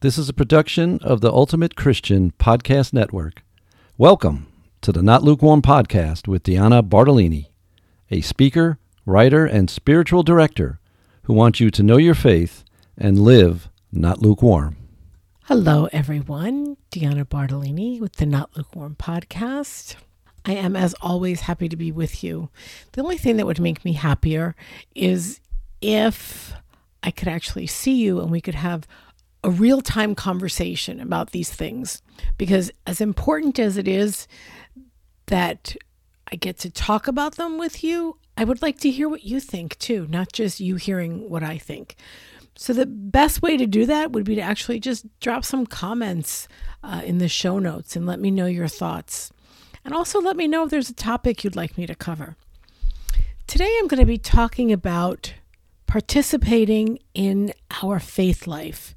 This is a production of the Ultimate Christian Podcast Network. Welcome to the Not Lukewarm Podcast with Diana Bartolini, a speaker, writer, and spiritual director who wants you to know your faith and live not lukewarm. Hello, everyone. Diana Bartolini with the Not Lukewarm Podcast. I am, as always, happy to be with you. The only thing that would make me happier is if I could actually see you and we could have a real time conversation about these things. Because, as important as it is that I get to talk about them with you, I would like to hear what you think too, not just you hearing what I think. So, the best way to do that would be to actually just drop some comments uh, in the show notes and let me know your thoughts. And also let me know if there's a topic you'd like me to cover. Today, I'm going to be talking about participating in our faith life.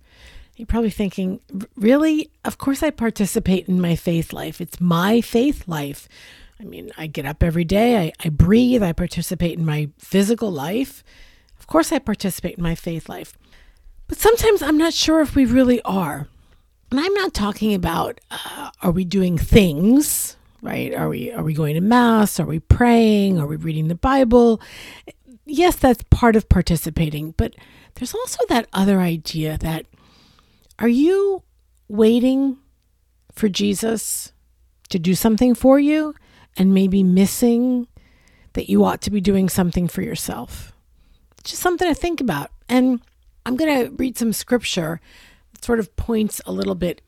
You're probably thinking, really? Of course, I participate in my faith life. It's my faith life. I mean, I get up every day, I, I breathe, I participate in my physical life. Of course, I participate in my faith life. But sometimes I'm not sure if we really are. And I'm not talking about uh, are we doing things, right? Are we are we going to mass? Are we praying? Are we reading the Bible? Yes, that's part of participating, but there's also that other idea that are you waiting for Jesus to do something for you and maybe missing that you ought to be doing something for yourself? Just something to think about. And I'm going to read some scripture that sort of points a little bit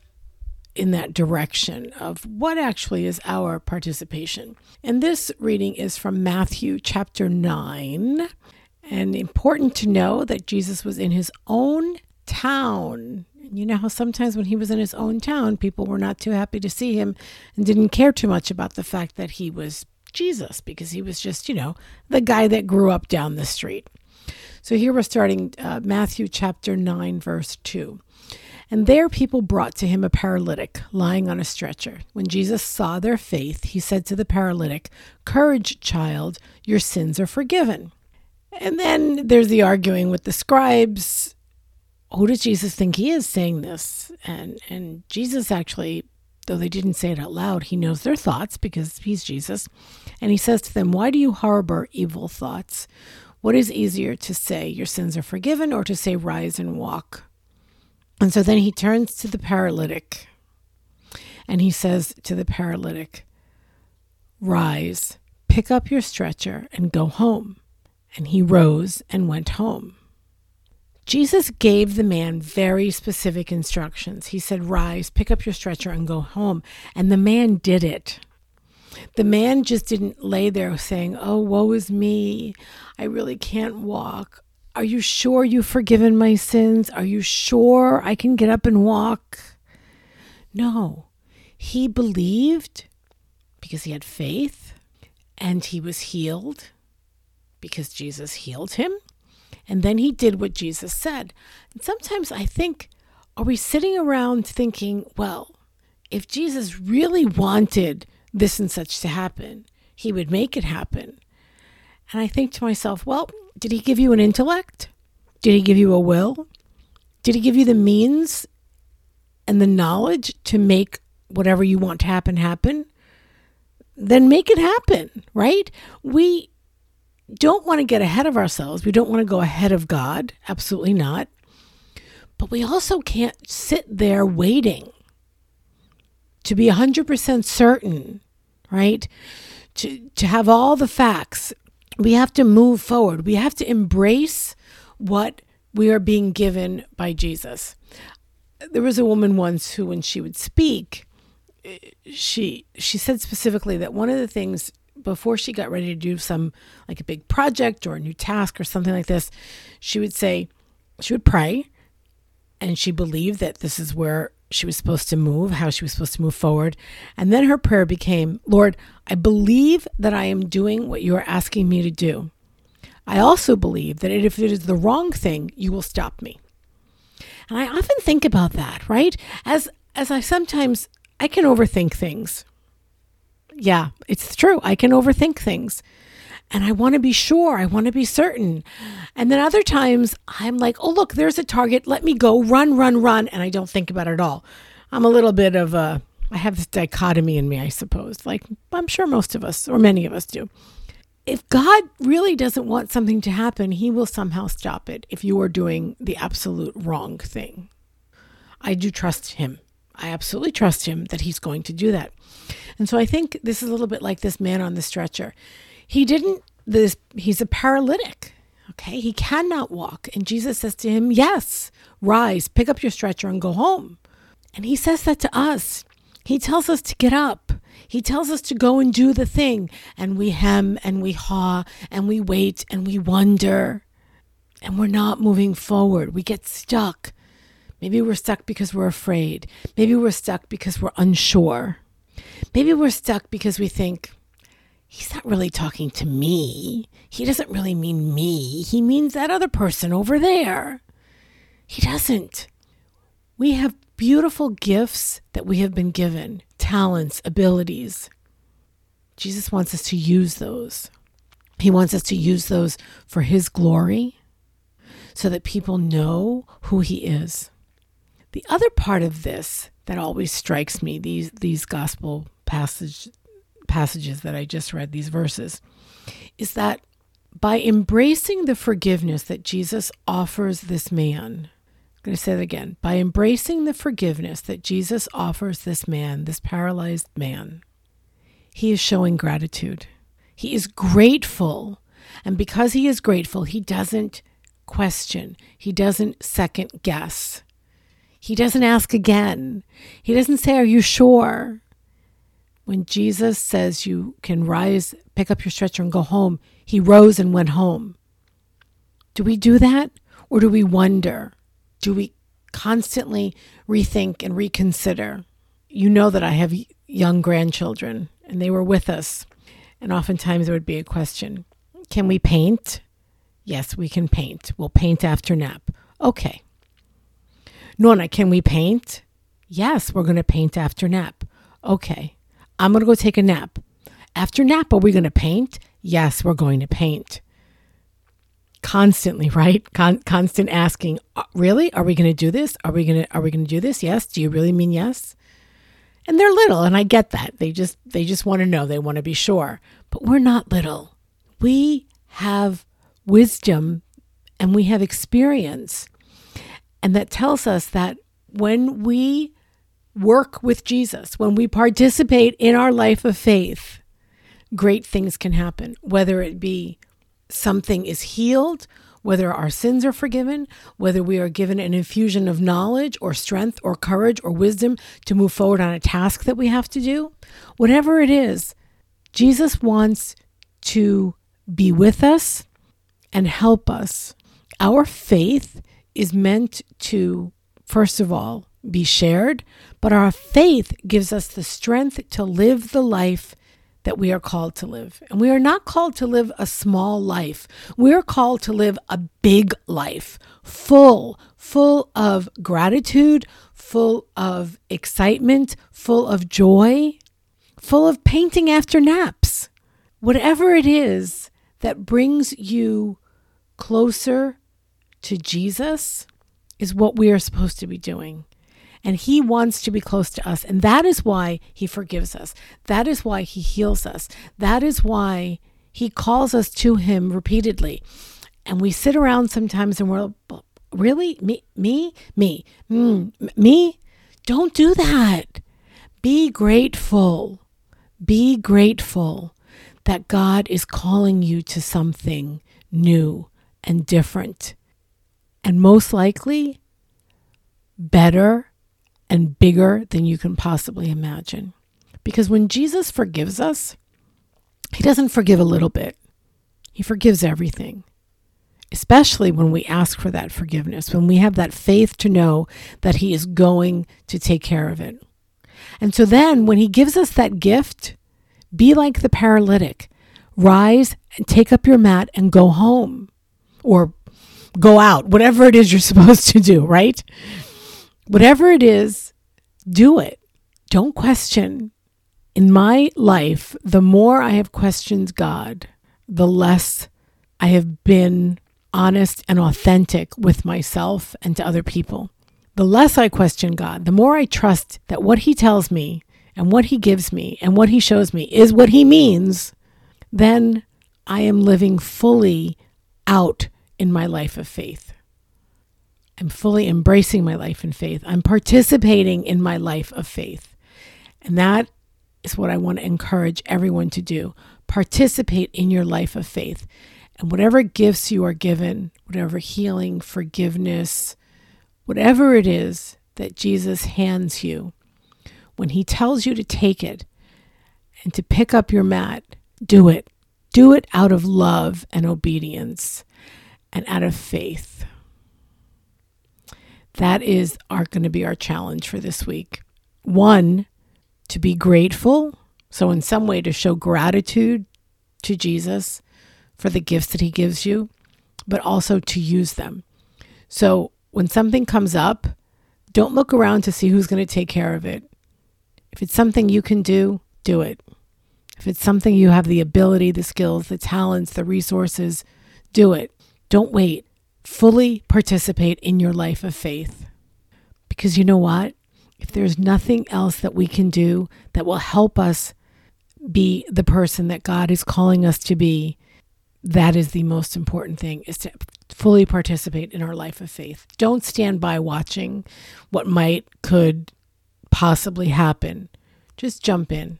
in that direction of what actually is our participation. And this reading is from Matthew chapter 9. And important to know that Jesus was in his own town you know how sometimes when he was in his own town, people were not too happy to see him and didn't care too much about the fact that he was Jesus because he was just, you know, the guy that grew up down the street. So here we're starting uh, Matthew chapter 9, verse 2. And there people brought to him a paralytic lying on a stretcher. When Jesus saw their faith, he said to the paralytic, Courage, child, your sins are forgiven. And then there's the arguing with the scribes who does Jesus think he is saying this? And and Jesus actually, though they didn't say it out loud, he knows their thoughts because he's Jesus. And he says to them, Why do you harbor evil thoughts? What is easier to say, Your sins are forgiven, or to say, Rise and walk? And so then he turns to the paralytic and he says to the paralytic, Rise, pick up your stretcher, and go home. And he rose and went home. Jesus gave the man very specific instructions. He said, Rise, pick up your stretcher, and go home. And the man did it. The man just didn't lay there saying, Oh, woe is me. I really can't walk. Are you sure you've forgiven my sins? Are you sure I can get up and walk? No. He believed because he had faith and he was healed because Jesus healed him and then he did what Jesus said. And sometimes I think, are we sitting around thinking, well, if Jesus really wanted this and such to happen, he would make it happen. And I think to myself, well, did he give you an intellect? Did he give you a will? Did he give you the means and the knowledge to make whatever you want to happen happen? Then make it happen, right? We don't want to get ahead of ourselves. We don't want to go ahead of God. Absolutely not. But we also can't sit there waiting to be 100% certain, right? To, to have all the facts. We have to move forward. We have to embrace what we are being given by Jesus. There was a woman once who, when she would speak, eh, she she said specifically that one of the things before she got ready to do some like a big project or a new task or something like this, she would say, she would pray and she believed that this is where she was supposed to move, how she was supposed to move forward. And then her prayer became, Lord, I believe that I am doing what you are asking me to do. I also believe that if it is the wrong thing, you will stop me. And I often think about that, right? As as I sometimes I can overthink things, yeah, it's true. I can overthink things. and I want to be sure, I want to be certain. And then other times I'm like, oh, look, there's a target. Let me go, run, run, run. And I don't think about it at all. I'm a little bit of a, I have this dichotomy in me, I suppose, like I'm sure most of us, or many of us do. If God really doesn't want something to happen, He will somehow stop it if you are doing the absolute wrong thing. I do trust Him. I absolutely trust Him that He's going to do that. And so I think this is a little bit like this man on the stretcher. He didn't, this, he's a paralytic. Okay. He cannot walk. And Jesus says to him, Yes, rise, pick up your stretcher and go home. And he says that to us. He tells us to get up. He tells us to go and do the thing. And we hem and we haw and we wait and we wonder. And we're not moving forward. We get stuck. Maybe we're stuck because we're afraid. Maybe we're stuck because we're unsure. Maybe we're stuck because we think, he's not really talking to me. He doesn't really mean me. He means that other person over there. He doesn't. We have beautiful gifts that we have been given talents, abilities. Jesus wants us to use those. He wants us to use those for His glory so that people know who He is. The other part of this that always strikes me, these, these gospel passage, passages that I just read, these verses, is that by embracing the forgiveness that Jesus offers this man, I'm going to say that again. By embracing the forgiveness that Jesus offers this man, this paralyzed man, he is showing gratitude. He is grateful. And because he is grateful, he doesn't question, he doesn't second guess, he doesn't ask again. He doesn't say, Are you sure? When Jesus says you can rise, pick up your stretcher, and go home, he rose and went home. Do we do that? Or do we wonder? do we constantly rethink and reconsider? You know that I have young grandchildren and they were with us. And oftentimes there would be a question Can we paint? Yes, we can paint. We'll paint after nap. Okay. Nona, can we paint? Yes, we're going to paint after nap. Okay. I'm going to go take a nap. After nap, are we going to paint? Yes, we're going to paint constantly, right? Con- constant asking, uh, really? Are we going to do this? Are we going to are we going to do this? Yes. Do you really mean yes? And they're little and I get that. They just they just want to know, they want to be sure. But we're not little. We have wisdom and we have experience. And that tells us that when we work with Jesus, when we participate in our life of faith, great things can happen, whether it be something is healed, whether our sins are forgiven, whether we are given an infusion of knowledge or strength or courage or wisdom to move forward on a task that we have to do, whatever it is, Jesus wants to be with us and help us. Our faith is meant to, first of all, be shared, but our faith gives us the strength to live the life that we are called to live. And we are not called to live a small life. We are called to live a big life, full, full of gratitude, full of excitement, full of joy, full of painting after naps. Whatever it is that brings you closer to Jesus is what we are supposed to be doing. And He wants to be close to us. And that is why He forgives us. That is why He heals us. That is why He calls us to Him repeatedly. And we sit around sometimes and we're, really? Me? Me? Me? Mm, me? Don't do that. Be grateful. Be grateful that God is calling you to something new and different. And most likely, better and bigger than you can possibly imagine. Because when Jesus forgives us, he doesn't forgive a little bit, he forgives everything. Especially when we ask for that forgiveness, when we have that faith to know that He is going to take care of it. And so then, when He gives us that gift, be like the paralytic rise and take up your mat and go home or go out, whatever it is you're supposed to do, right? Whatever it is, do it. Don't question. In my life, the more I have questioned God, the less I have been honest and authentic with myself and to other people. The less I question God, the more I trust that what He tells me and what He gives me and what He shows me is what He means, then I am living fully out in my life of faith. I'm fully embracing my life in faith. I'm participating in my life of faith. And that is what I want to encourage everyone to do. Participate in your life of faith. And whatever gifts you are given, whatever healing, forgiveness, whatever it is that Jesus hands you, when he tells you to take it and to pick up your mat, do it. Do it out of love and obedience and out of faith. That is are going to be our challenge for this week. One, to be grateful. So, in some way, to show gratitude to Jesus for the gifts that he gives you, but also to use them. So, when something comes up, don't look around to see who's going to take care of it. If it's something you can do, do it. If it's something you have the ability, the skills, the talents, the resources, do it. Don't wait. Fully participate in your life of faith. Because you know what? If there's nothing else that we can do that will help us be the person that God is calling us to be, that is the most important thing is to fully participate in our life of faith. Don't stand by watching what might could possibly happen. Just jump in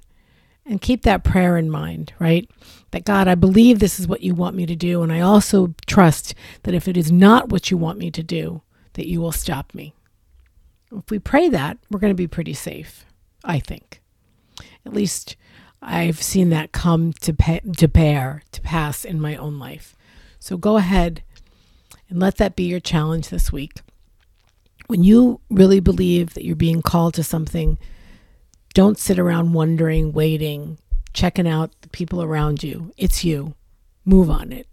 and keep that prayer in mind, right? That God, I believe this is what you want me to do. And I also trust that if it is not what you want me to do, that you will stop me. If we pray that, we're going to be pretty safe, I think. At least I've seen that come to, pay, to bear, to pass in my own life. So go ahead and let that be your challenge this week. When you really believe that you're being called to something, don't sit around wondering, waiting, checking out the people around you. It's you. Move on it.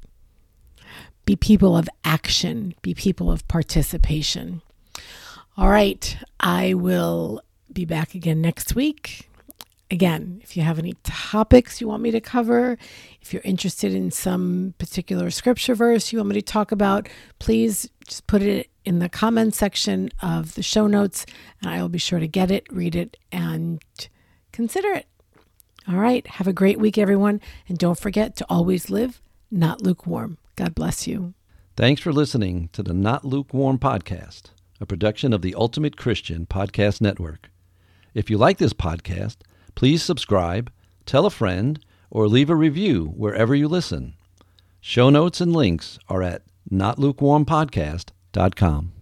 Be people of action, be people of participation. All right, I will be back again next week. Again, if you have any topics you want me to cover, if you're interested in some particular scripture verse you want me to talk about, please just put it in the comment section of the show notes, and I will be sure to get it, read it, and consider it. All right. Have a great week, everyone. And don't forget to always live not lukewarm. God bless you. Thanks for listening to the Not Lukewarm podcast, a production of the Ultimate Christian Podcast Network. If you like this podcast, please subscribe, tell a friend, or leave a review wherever you listen. Show notes and links are at notlukewarmpodcast.com dot com.